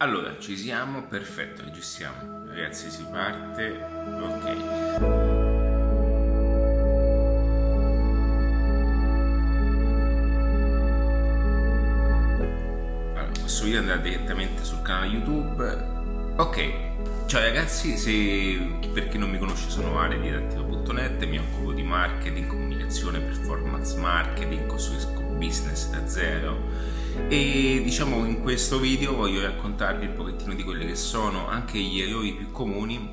Allora, ci siamo, perfetto, registriamo. Ragazzi, si parte. Ok. Questo video andrà direttamente sul canale YouTube. Ok, ciao ragazzi, se per chi non mi conosce sono Ale di Adattivo.net, mi occupo di marketing, comunicazione, performance marketing, costruisco business da zero e diciamo in questo video voglio raccontarvi un pochettino di quelli che sono anche gli errori più comuni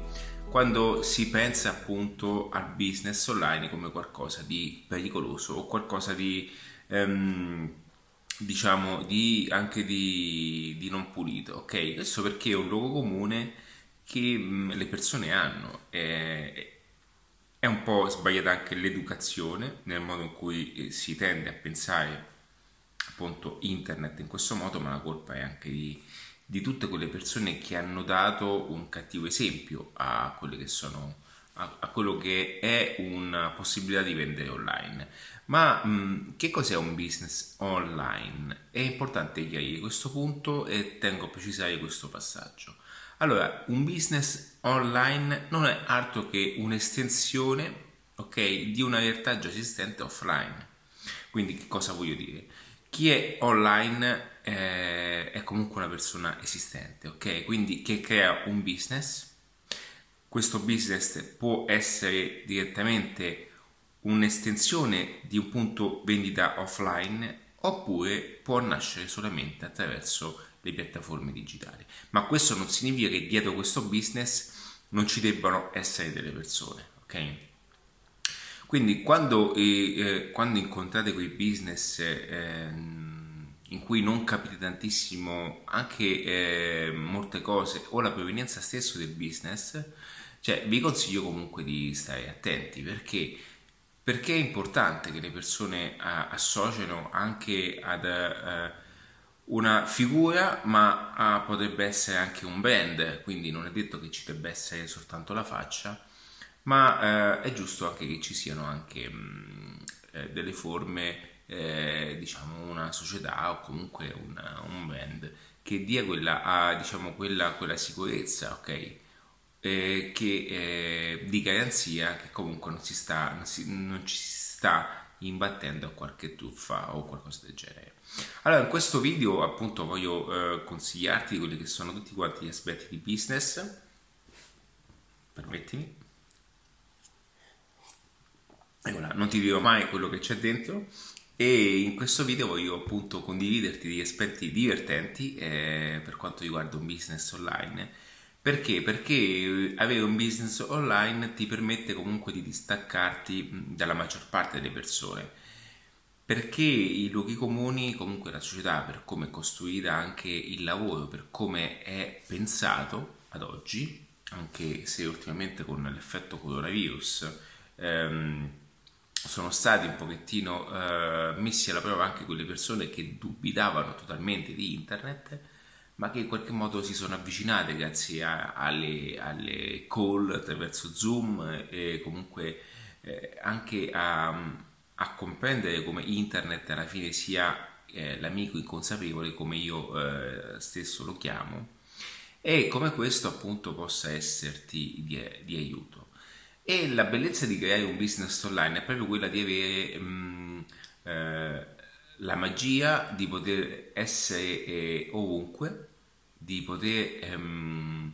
quando si pensa appunto al business online come qualcosa di pericoloso o qualcosa di ehm, diciamo di, anche di, di, non pulito ok? Questo perché è un luogo comune che mh, le persone hanno. È, è un po' sbagliata anche l'educazione nel modo in cui eh, si tende a pensare appunto internet in questo modo, ma la colpa è anche di, di tutte quelle persone che hanno dato un cattivo esempio a quelle che sono a, quello che è una possibilità di vendere online. Ma mh, che cos'è un business online? È importante chiarire questo punto e tengo a precisare questo passaggio. Allora, un business online non è altro che un'estensione ok, di una realtà già esistente offline. Quindi che cosa voglio dire? Chi è online eh, è comunque una persona esistente, ok? Quindi che crea un business, questo business può essere direttamente un'estensione di un punto vendita offline oppure può nascere solamente attraverso le piattaforme digitali. Ma questo non significa che dietro questo business non ci debbano essere delle persone, ok? Quindi quando, eh, quando incontrate quei business eh, in cui non capite tantissimo anche eh, molte cose o la provenienza stessa del business, cioè vi consiglio comunque di stare attenti perché, perché è importante che le persone a, associano anche ad uh, una figura, ma uh, potrebbe essere anche un brand, quindi non è detto che ci debba essere soltanto la faccia ma eh, è giusto anche che ci siano anche mh, eh, delle forme, eh, diciamo una società o comunque una, un brand che dia quella, a, diciamo, quella, quella sicurezza, ok? Eh, che, eh, di garanzia che comunque non, si sta, non, si, non ci si sta imbattendo a qualche truffa o qualcosa del genere. Allora, in questo video appunto voglio eh, consigliarti quelli che sono tutti quanti gli aspetti di business. Permettimi. Eccola, non ti dirò mai quello che c'è dentro e in questo video voglio appunto condividerti degli aspetti divertenti eh, per quanto riguarda un business online. Perché? Perché avere un business online ti permette comunque di distaccarti dalla maggior parte delle persone. Perché i luoghi comuni, comunque la società, per come è costruita anche il lavoro, per come è pensato ad oggi, anche se ultimamente con l'effetto coronavirus, ehm, sono stati un pochettino eh, messi alla prova anche quelle persone che dubitavano totalmente di internet, ma che in qualche modo si sono avvicinate grazie a, alle, alle, call attraverso Zoom e comunque eh, anche a, a, comprendere come internet alla fine sia eh, l'amico inconsapevole, come io eh, stesso lo chiamo, e come questo appunto possa esserti di, di aiuto. E la bellezza di creare un business online è proprio quella di avere mh, mm, eh, la magia di poter essere eh, ovunque, di poter ehm,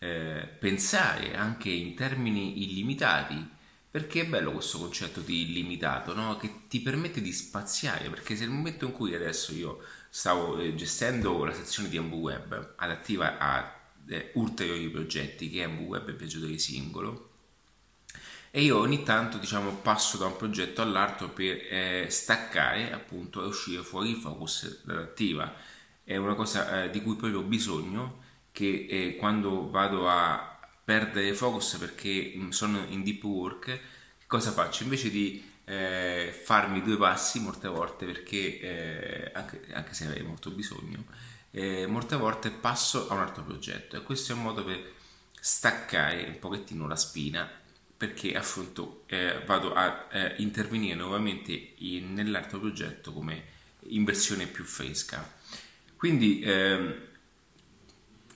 eh, pensare anche in termini illimitati, perché è bello questo concetto di illimitato, no? che ti permette di spaziare, perché se nel momento in cui adesso io stavo eh, gestendo la sezione di AmbuWeb adattiva a eh, ulteriori progetti che è AmbuWeb e viaggiatore singolo, e io ogni tanto diciamo passo da un progetto all'altro per eh, staccare appunto e uscire fuori il focus dall'attiva è una cosa eh, di cui proprio ho bisogno che eh, quando vado a perdere focus perché mm, sono in deep work cosa faccio? Invece di eh, farmi due passi molte volte perché eh, anche, anche, se avrei molto bisogno eh, molte volte passo a un altro progetto. E questo è un modo per staccare un pochettino la spina perché affronto, eh, vado a eh, intervenire nuovamente in, nell'altro progetto come in versione più fresca. Quindi ehm,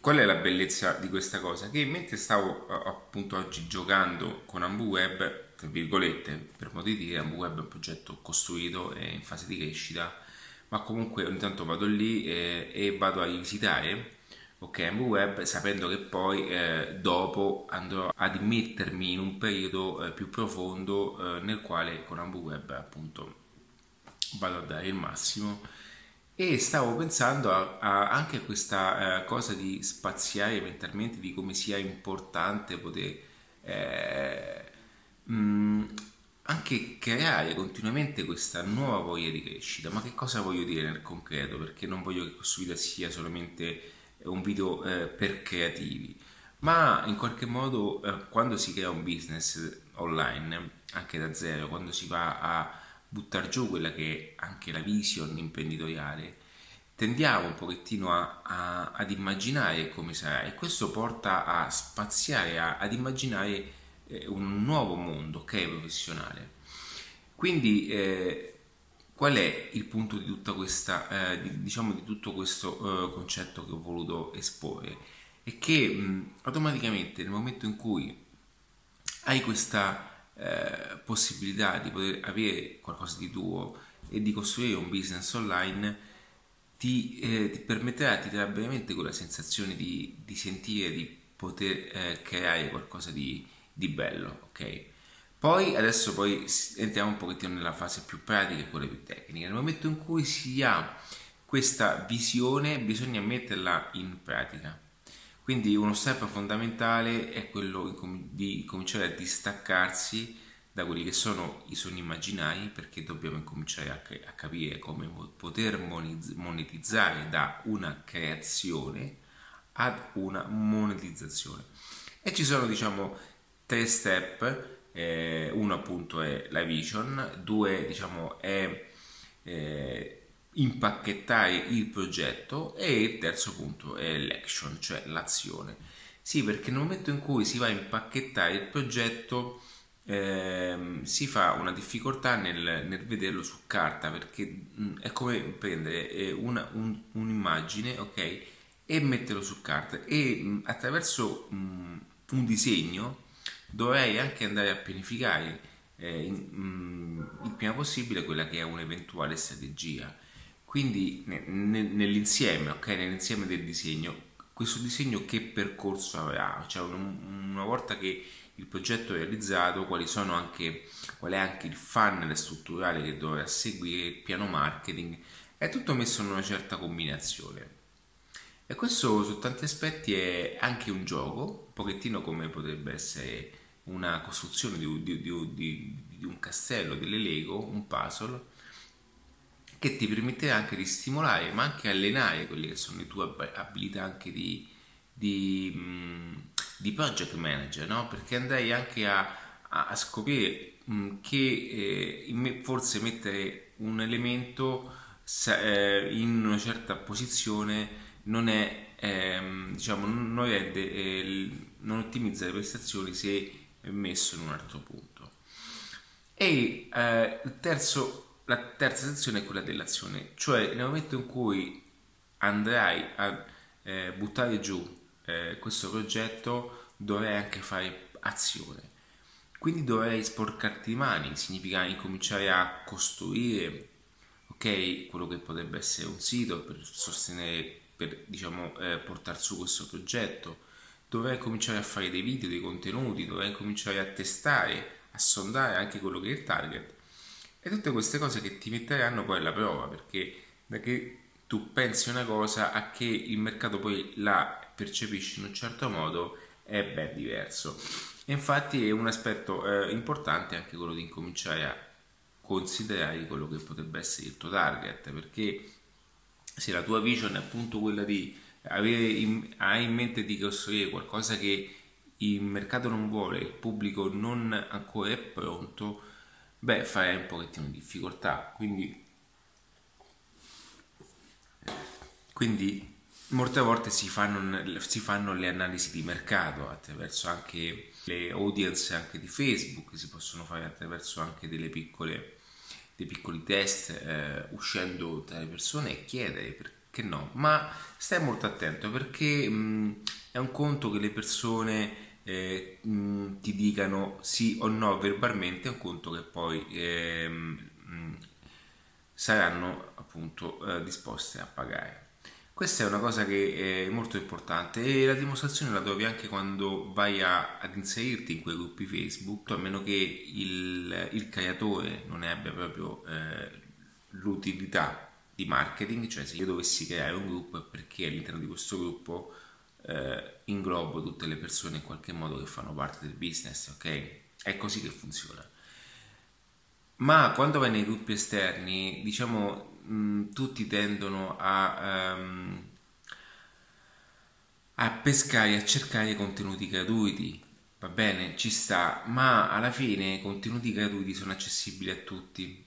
qual è la bellezza di questa cosa? Che mentre stavo appunto oggi giocando con AmbuWeb, tra virgolette, per modo di dire, AmbuWeb è un progetto costruito e in fase di crescita, ma comunque ogni tanto vado lì e, e vado a visitare ok AmbuWeb sapendo che poi eh, dopo andrò ad immettermi in un periodo eh, più profondo eh, nel quale con AmbuWeb appunto vado a dare il massimo. E stavo pensando a, a anche a questa eh, cosa di spaziare mentalmente di come sia importante poter eh, mh, mm, anche creare continuamente questa nuova voglia di crescita. Ma che cosa voglio dire nel concreto? Perché non voglio che questo video sia solamente un video eh, per creativi ma in qualche modo eh, quando si crea un business online anche da zero quando si va a buttare giù quella che è anche la vision imprenditoriale, tendiamo un pochettino a, a, ad immaginare come sarà e questo porta a spaziare, a, ad immaginare eh, un nuovo mondo okay, professionale. Quindi eh, qual è il punto di tutta questa, eh, di, diciamo di tutto questo eh, concetto che ho voluto esporre? È che mh, automaticamente nel momento in cui hai questa eh, possibilità di poter avere qualcosa di tuo e di costruire un business online ti, eh, ti permetterà, ti darà veramente quella sensazione di, di sentire di poter eh, creare qualcosa di, di bello, ok? Poi adesso poi entriamo un pochettino nella fase più pratica e quella più tecnica. Nel momento in cui si ha questa visione bisogna metterla in pratica. Quindi uno step fondamentale è quello di cominciare a distaccarsi da quelli che sono i sogni immaginari perché dobbiamo cominciare a, capire come poter monetizzare da una creazione ad una monetizzazione. E ci sono diciamo tre step, eh, uno appunto è la vision, due diciamo è eh, impacchettare il progetto e il terzo punto è l'action, cioè l'azione. Sì, perché nel momento in cui si va a impacchettare il progetto ehm, si fa una difficoltà nel, nel, vederlo su carta perché mm, è come prendere eh, una, un, un'immagine ok e metterlo su carta e mm, attraverso mh, mm, un disegno dovrei anche andare a pianificare eh, in, il prima possibile quella che è un'eventuale strategia quindi ne, ne, nell'insieme, ok, nell'insieme del disegno, questo disegno che percorso avrà? Cioè un, una volta che il progetto è realizzato, quali sono anche, qual è anche il funnel strutturale che dovrà seguire, il piano marketing, è tutto messo in una certa combinazione. E questo su tanti aspetti è anche un gioco, un pochettino come potrebbe essere una costruzione di, di, di, di un castello, delle Lego, un puzzle, che ti permetterà anche di stimolare ma anche allenare quelle che sono le tue abilità anche di, di, di project manager no? perché andrai anche a, a scoprire che eh, forse mettere un elemento eh, in una certa posizione non è ehm, diciamo non rende eh, non ottimizza le prestazioni se messo in un altro punto e eh, terzo la terza sezione è quella dell'azione, cioè nel momento in cui andrai a eh, buttare giù eh, questo progetto dovrai anche fare azione. Quindi dovrai sporcarti le mani, significa incominciare a costruire ok, quello che potrebbe essere un sito per sostenere, per diciamo, eh, portare su questo progetto. Dovrai cominciare a fare dei video, dei contenuti, dovrai cominciare a testare, a sondare anche quello che è il target e tutte queste cose che ti metteranno poi alla prova, perché da che tu pensi una cosa a che il mercato poi la percepisci in un certo modo è ben diverso. E infatti è un aspetto eh, importante anche quello di incominciare a considerare quello che potrebbe essere il tuo target, perché se la tua vision è appunto quella di in, hai in mente di costruire qualcosa che il mercato non vuole, il pubblico non ancora è pronto, beh, farei un pochettino di difficoltà. Quindi, quindi molte volte si fanno, si fanno le analisi di mercato attraverso anche le audience anche di Facebook, si possono fare attraverso anche delle piccole, dei piccoli test eh, uscendo tra le persone e chiedere per, che no, ma stai molto attento perché mh, è un conto che le persone eh, mh, ti dicano sì o no verbalmente, è un conto che poi eh, mh, saranno appunto eh, disposte a pagare. Questa è una cosa che è molto importante e la dimostrazione la trovi anche quando vai a, ad inserirti in quei gruppi Facebook, a meno che il, il creatore non ne abbia proprio eh, l'utilità di marketing, cioè se io dovessi creare un gruppo è perché all'interno di questo gruppo eh, inglobo tutte le persone in qualche modo che fanno parte del business, ok? È così che funziona. Ma quando vai nei gruppi esterni, diciamo, mh, tutti tendono a, um, a pescare, a cercare contenuti gratuiti, va bene, ci sta, ma alla fine i contenuti gratuiti sono accessibili a tutti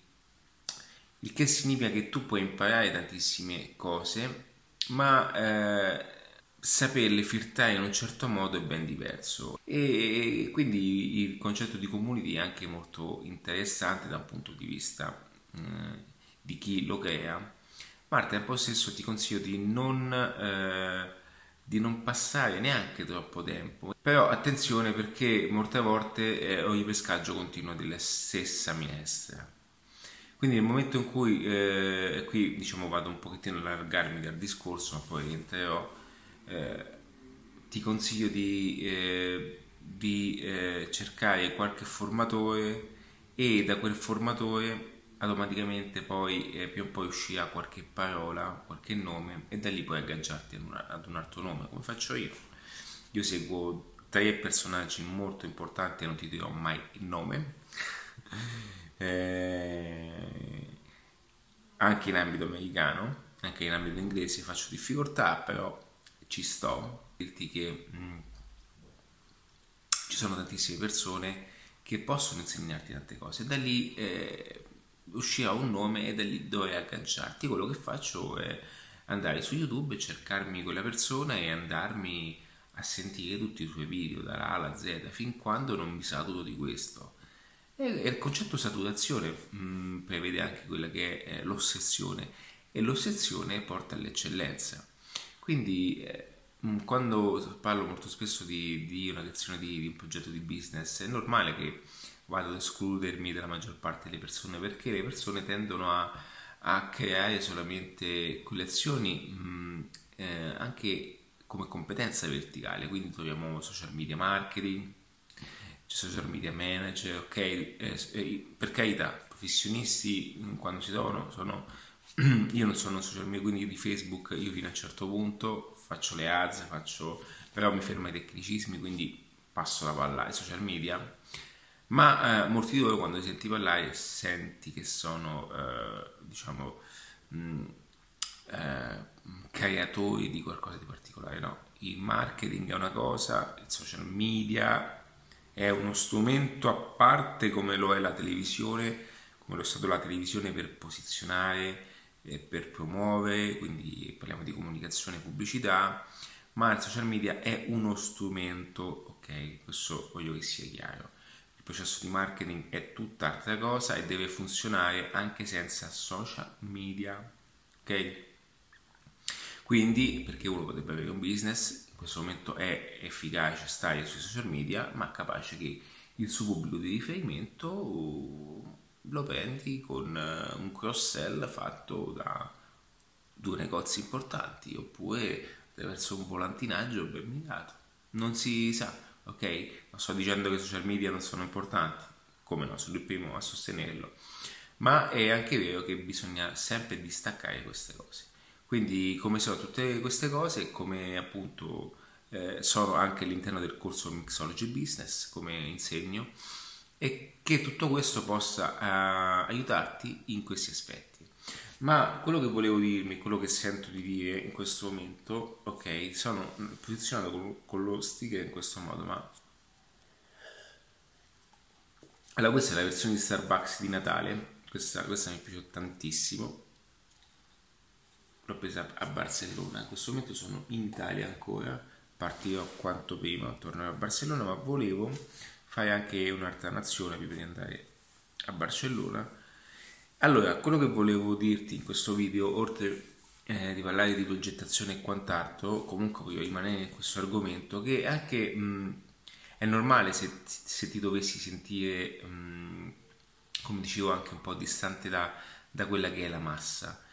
il che significa che tu puoi imparare tantissime cose, ma eh, saperle filtrare in un certo modo è ben diverso. E quindi il concetto di community è anche molto interessante da un punto di vista eh, di chi lo crea. Ma al tempo stesso ti consiglio di non, eh, di non passare neanche troppo tempo. Però attenzione perché molte volte eh, ogni pescaggio continua della stessa minestra quindi nel momento in cui, eh, qui diciamo vado un pochettino a allargarmi dal discorso, ma poi rientrerò, eh, ti consiglio di, eh, di eh, cercare qualche formatore e da quel formatore automaticamente poi eh, più o poi uscirà qualche parola, qualche nome e da lì puoi agganciarti una, ad un altro nome, come faccio io. Io seguo tre personaggi molto importanti, non ti dirò mai il nome eh, anche in ambito americano, anche in ambito inglese faccio difficoltà, però ci sto. Dirti che mm, ci sono tantissime persone che possono insegnarti tante cose. Da lì eh, uscirà un nome e da lì dovrai agganciarti. Quello che faccio è andare su YouTube, cercarmi quella persona e andarmi a sentire tutti i suoi video dalla A alla Z fin quando non mi saturo di questo il concetto saturazione mh, mm, prevede anche quella che è l'ossessione e l'ossessione porta all'eccellenza. Quindi eh, mm, quando parlo molto spesso di, di una creazione di, di, un progetto di business è normale che vado ad escludermi dalla maggior parte delle persone perché le persone tendono a, a creare solamente quelle azioni mh, mm, eh, anche come competenza verticale, quindi troviamo social media marketing, social media manager, ok, eh, eh, per carità, professionisti mm, quando si trovano sono, io non sono social media, quindi di Facebook io fino a un certo punto faccio le ads, faccio, però mi fermo ai tecnicismi, quindi passo la palla ai social media, ma eh, molti di loro quando li senti parlare senti che sono, eh, diciamo, mh, mm, eh, creatori di qualcosa di particolare, no? Il marketing è una cosa, il social media è uno strumento a parte come lo è la televisione, come lo è stato la televisione per posizionare, per promuovere, quindi parliamo di comunicazione e pubblicità, ma il social media è uno strumento, ok? Questo voglio che sia chiaro. Il processo di marketing è tutt'altra cosa e deve funzionare anche senza social media, ok? Quindi, perché uno potrebbe avere un business in questo momento è efficace stare sui social media, ma capace che il suo pubblico di riferimento lo prendi con eh, un cross-sell fatto da due negozi importanti oppure attraverso un volantinaggio ben mirato. Non si sa, ok? Non sto dicendo che i social media non sono importanti, come no, sono il primo a sostenerlo, ma è anche vero che bisogna sempre distaccare queste cose. Quindi come sono tutte queste cose, come appunto eh, sono anche all'interno del corso Mixology Business, come insegno, e che tutto questo possa uh, aiutarti in questi aspetti. Ma quello che volevo dirmi, quello che sento di dire in questo momento, ok, sono posizionato con, con lo sticker in questo modo, ma allora questa è la versione di Starbucks di Natale, questa, questa mi piaciuta tantissimo l'ho presa a Barcellona, in questo momento sono in Italia ancora, partirò quanto prima, tornerò a Barcellona, ma volevo fare anche un'altra nazione prima di andare a Barcellona. Allora, quello che volevo dirti in questo video, oltre eh, di parlare di progettazione e quant'altro, comunque voglio rimanere in questo argomento che anche mh, è normale se, se, ti dovessi sentire, mh, come dicevo, anche un po' distante da, da quella che è la massa.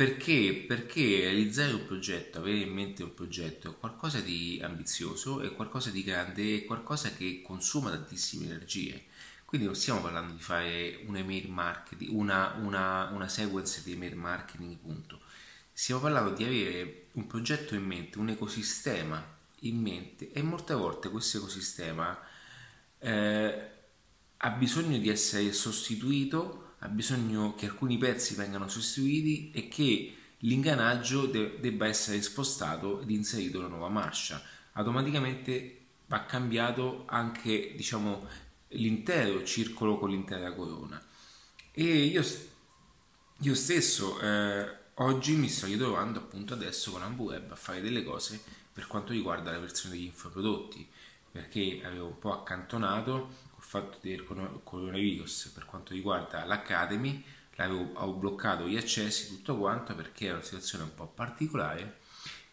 Perché? Perché realizzare un progetto, avere in mente un progetto è qualcosa di ambizioso, è qualcosa di grande, è qualcosa che consuma tantissime energie. Quindi non stiamo parlando di fare un email marketing, una, una, una sequence di email marketing, punto. Stiamo parlando di avere un progetto in mente, un ecosistema in mente e molte volte questo ecosistema eh, ha bisogno di essere sostituito ha bisogno che alcuni pezzi vengano sostituiti e che l'ingranaggio de- debba essere spostato ed inserito una nuova marcia. Automaticamente va cambiato anche diciamo, l'intero circolo con l'intera corona. E io, io stesso eh, oggi mi sto ritrovando appunto adesso con AmbuWeb a fare delle cose per quanto riguarda la versione degli infoprodotti perché avevo un po' accantonato fatto del coronavirus per quanto riguarda l'Academy, ho bloccato gli accessi, tutto quanto perché era una situazione un po' particolare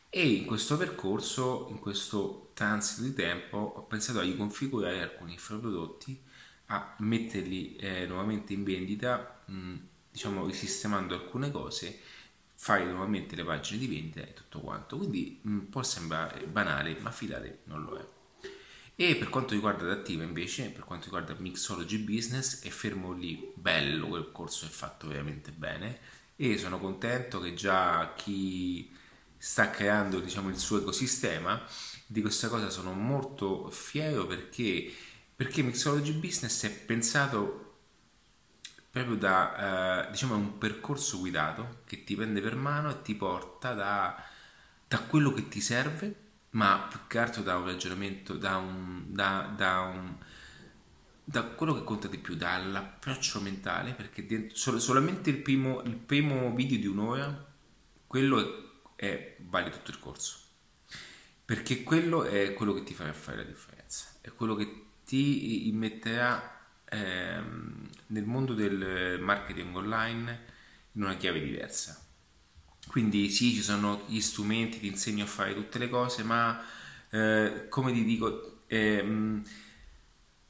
e in questo percorso, in questo transito di tempo, ho pensato a riconfigurare alcuni infoprodotti, a metterli eh, nuovamente in vendita, mh, diciamo risistemando alcune cose, fare nuovamente le pagine di vendita e tutto quanto. Quindi mh, può sembrare banale, ma fidate, non lo è. E per quanto riguarda Adattiva invece, per quanto riguarda Mixology Business, è fermo lì, bello, quel corso è fatto veramente bene. E sono contento che già chi sta creando diciamo, il suo ecosistema, di questa cosa sono molto fiero perché, perché Mixology Business è pensato proprio da, eh, diciamo, un percorso guidato che ti prende per mano e ti porta da, da quello che ti serve ma più che altro da un ragionamento, da, un, da, da, un, da quello che conta di più, dall'approccio mentale, perché dentro, sol, solamente il primo, il primo, video di un'ora, quello è, è, vale tutto il corso, perché quello è quello che ti farà fare la differenza, è quello che ti immetterà ehm, nel mondo del marketing online in una chiave diversa quindi sì, ci sono gli strumenti, ti insegno a fare tutte le cose, ma eh, come ti dico, ehm,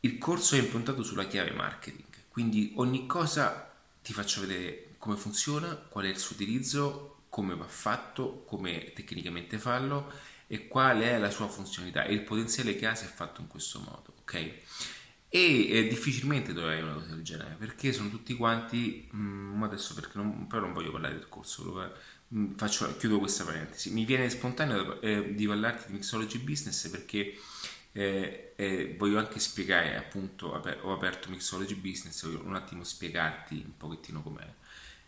il corso è improntato sulla chiave marketing, quindi ogni cosa ti faccio vedere come funziona, qual è il suo utilizzo, come va fatto, come tecnicamente farlo e qual è la sua funzionalità e il potenziale che ha se è fatto in questo modo, ok? E eh, difficilmente troverai una cosa del genere perché sono tutti quanti, mh, mm, adesso perché non, però non voglio parlare del corso, Mm, faccio, chiudo questa parentesi, mi viene spontaneo eh, di parlarti di Mixology Business perché eh, eh, voglio anche spiegare, appunto, ho aperto Mixology Business, voglio un attimo spiegarti un pochettino com'è.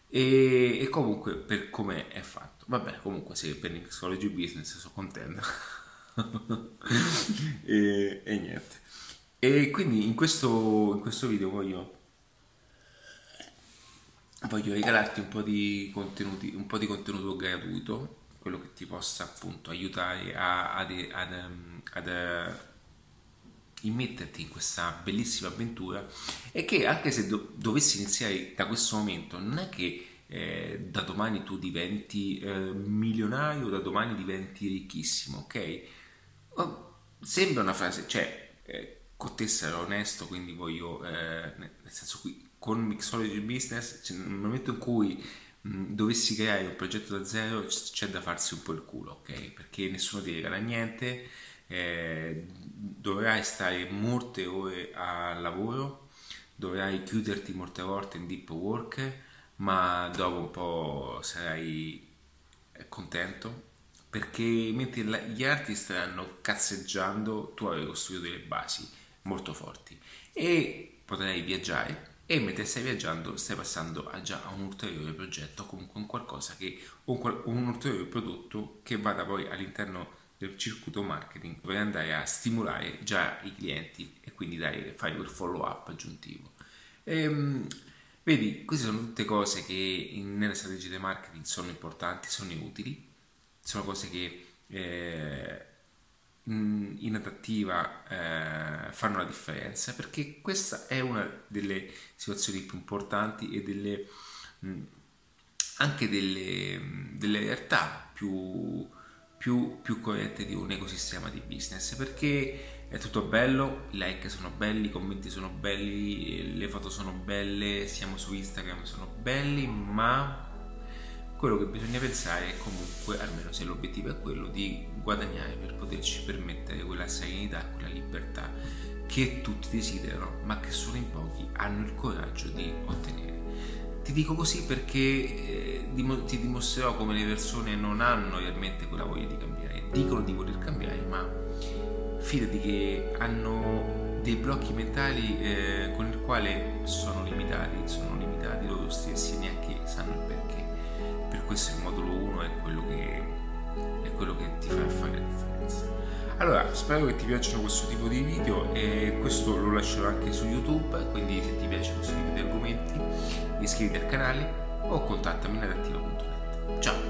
E, e comunque per come è fatto. Va bene, comunque se per Mixology Business sono contento. e, e, niente. E quindi in questo, in questo video voglio voglio regalarti un po' di contenuti, un po' di contenuto gratuito, quello che ti possa appunto aiutare a, ad, ad, ad, ad immetterti in questa bellissima avventura e che anche se do, dovessi iniziare da questo momento non è che eh, da domani tu diventi eh, milionario, da domani diventi ricchissimo, ok? Oh, sembra una frase, cioè eh, con te sarò onesto, quindi voglio, eh, nel senso qui con Mixology Business, cioè, nel momento in cui mh, dovessi creare un progetto da zero, c'è da farsi un po' il culo, ok? Perché nessuno ti regala niente, eh, dovrai stare molte ore al lavoro, dovrai chiuderti molte volte in deep work, ma dopo un po' sarai eh, contento perché mentre gli altri staranno cazzeggiando tu avrai costruito delle basi molto forti. E potrai viaggiare. E mentre stai viaggiando stai passando a già a un ulteriore progetto, comunque un qualcosa che, un, un ulteriore prodotto che vada poi all'interno del circuito marketing. Per andare a stimolare già i clienti e quindi dare, fare quel follow up aggiuntivo. Ehm, vedi, queste sono tutte cose che in, nelle strategie di marketing sono importanti, sono utili, sono cose che eh, in adattiva eh, fanno la differenza perché questa è una delle situazioni più importanti e delle mh, anche delle, delle realtà più, più, più corrette di un ecosistema di business perché è tutto bello, i like sono belli, i commenti sono belli, le foto sono belle, siamo su Instagram sono belli, ma quello che bisogna pensare è comunque, almeno se l'obiettivo è quello, di guadagnare per poterci permettere quella serenità, quella libertà che tutti desiderano, ma che solo in pochi hanno il coraggio di ottenere. Ti dico così perché eh, ti dimostrerò come le persone non hanno realmente quella voglia di cambiare, dicono di voler cambiare, ma fidati che hanno dei blocchi mentali eh, con il quale sono limitati, sono limitati loro stessi, neanche sanno il perché. Per questo il modulo 1 è quello che, è quello che ti fa fare la differenza. Allora, spero che ti piacciono questo tipo di video e questo lo lascerò anche su YouTube, quindi se ti piace questo tipo di argomenti iscriviti al canale o contattami in adattiva.net. Ciao!